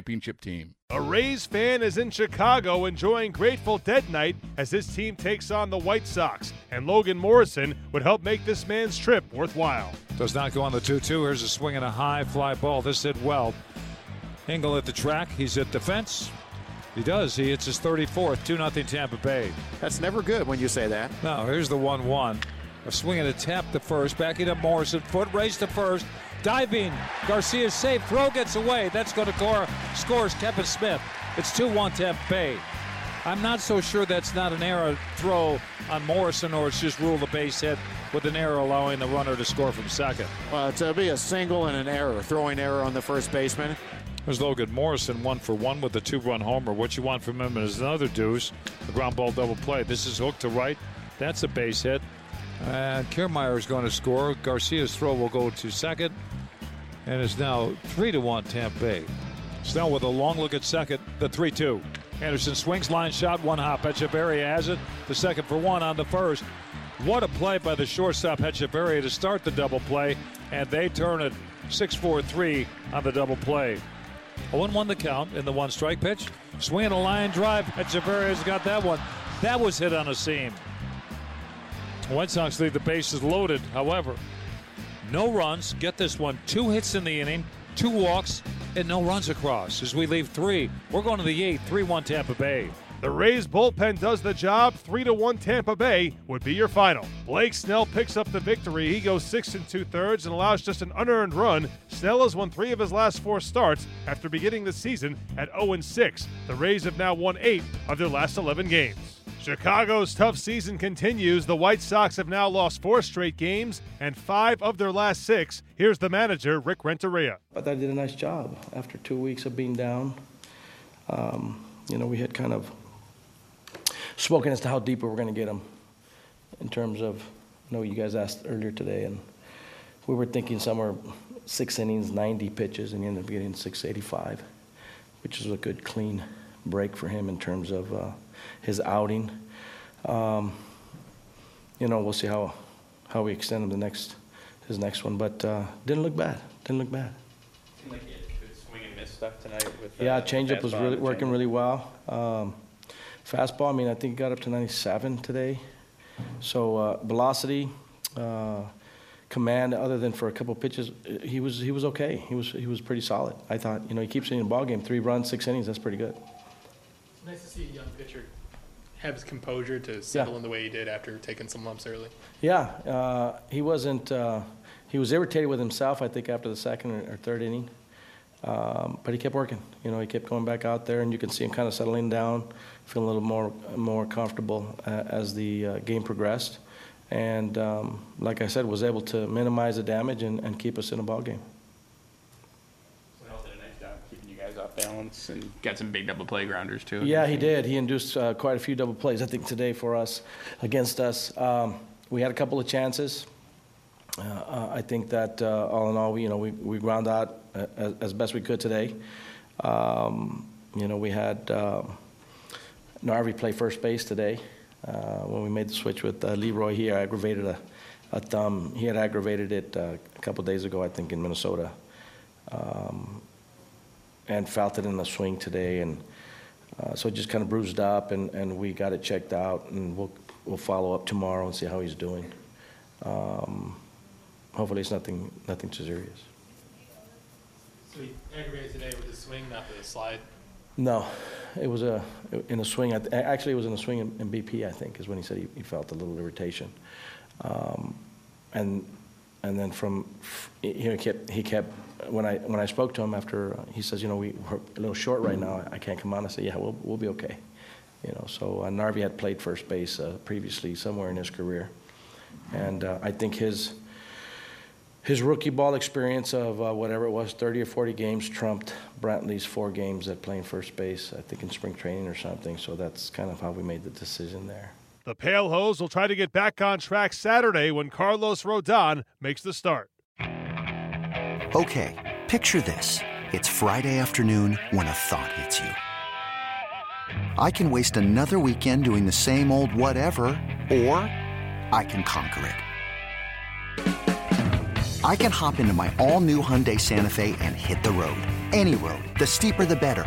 championship team. A Rays fan is in Chicago enjoying Grateful Dead night as his team takes on the White Sox, and Logan Morrison would help make this man's trip worthwhile. Does not go on the 2 2. Here's a swing and a high fly ball. This hit well. Engel at the track. He's at defense. He does. He hits his 34th. 2 0 Tampa Bay. That's never good when you say that. No, here's the 1 1. A swing and a tap to first. Backing up Morrison. Foot race to first. Diving. Garcia's safe. Throw gets away. That's going to score. Scores Kevan Smith. It's 2 1 Tampa Bay. I'm not so sure that's not an error throw on Morrison or it's just rule the base hit with an error allowing the runner to score from second. Well, to be a single and an error, throwing error on the first baseman. There's Logan Morrison, one for one with a two run homer. What you want from him is another deuce, a ground ball double play. This is hooked to right. That's a base hit. And Kiermaier is going to score. Garcia's throw will go to second. And it's now 3 to 1 Tampa Bay. Snell with a long look at second, the 3 2. Anderson swings, line shot, one hop. Hechavarria has it. The second for one on the first. What a play by the shortstop Hechavarria to start the double play, and they turn it 6 4 3 on the double play. 0 1 the count in the one strike pitch. Swinging a line drive. Hechavarria's got that one. That was hit on a seam. White Sox leave the bases loaded, however. No runs. Get this one. Two hits in the inning, two walks, and no runs across. As we leave three, we're going to the eighth. 3 1 Tampa Bay. The Rays bullpen does the job. 3 to 1 Tampa Bay would be your final. Blake Snell picks up the victory. He goes 6 and 2 thirds and allows just an unearned run. Snell has won 3 of his last 4 starts after beginning the season at 0 and 6. The Rays have now won 8 of their last 11 games. Chicago's tough season continues. The White Sox have now lost four straight games and five of their last six. Here's the manager, Rick Renteria. I thought I did a nice job after two weeks of being down. Um, you know, we had kind of spoken as to how deep we were going to get them in terms of, I know you guys asked earlier today, and we were thinking somewhere six innings, 90 pitches, and he ended up getting 685, which is a good, clean break for him in terms of. Uh, his outing. Um, you know, we'll see how how we extend him the next his next one, but uh, didn't look bad. Didn't look bad. Like he had good swing and miss stuff tonight. With, uh, yeah, changeup was really working changeup. really well. Um, fastball, I mean, I think he got up to 97 today. So uh, velocity, uh, command, other than for a couple pitches, he was he was okay. He was he was pretty solid. I thought, you know, he keeps in the ball game, three runs, six innings. That's pretty good. Nice to see a young pitcher have his composure to settle in the way he did after taking some lumps early. Yeah, uh, he wasn't. Uh, he was irritated with himself, I think, after the second or, or third inning. Um, but he kept working. You know, he kept going back out there, and you can see him kind of settling down, feeling a little more more comfortable uh, as the uh, game progressed. And um, like I said, was able to minimize the damage and, and keep us in a ball game. Snell did a nice job keeping you guys off balance and got some big double play grounders too. Yeah, he did. He induced uh, quite a few double plays, I think, today for us, against us. Um, we had a couple of chances. Uh, uh, I think that uh, all in all, we, you know, we, we ground out uh, as, as best we could today. Um, you know, we had uh, Narvi play first base today. Uh, when we made the switch with uh, Leury, he aggravated a, a thumb. He had aggravated it uh, a couple days ago, I think, in Minnesota. Um, and felt it in the swing today, and uh, so it just kind of bruised up, and, and we got it checked out, and we'll we'll follow up tomorrow and see how he's doing. Um, hopefully it's nothing, nothing too serious. So he aggravated today with the swing, not with the slide. No, it was a, in a swing, actually, it was in a swing in in BP, I think, is when he said he, he felt a little irritation. Um, And, and then from, he he kept, he kept, when I, when I spoke to him after, he says, you know, we, we're a little short right now, I can't come on. I said, yeah, we'll, we'll be okay. You know, so uh, Narvi had played first base uh, previously somewhere in his career. And uh, I think his, his rookie ball experience of uh, whatever it was, 30 or 40 games, trumped Brantley's four games at playing first base, I think in spring training or something. So that's kind of how we made the decision there. The Pale Hose will try to get back on track Saturday when Carlos Rodon makes the start. Okay, picture this. It's Friday afternoon when a thought hits you. I can waste another weekend doing the same old whatever, or I can conquer it. I can hop into my all new Hyundai Santa Fe and hit the road. Any road. The steeper, the better.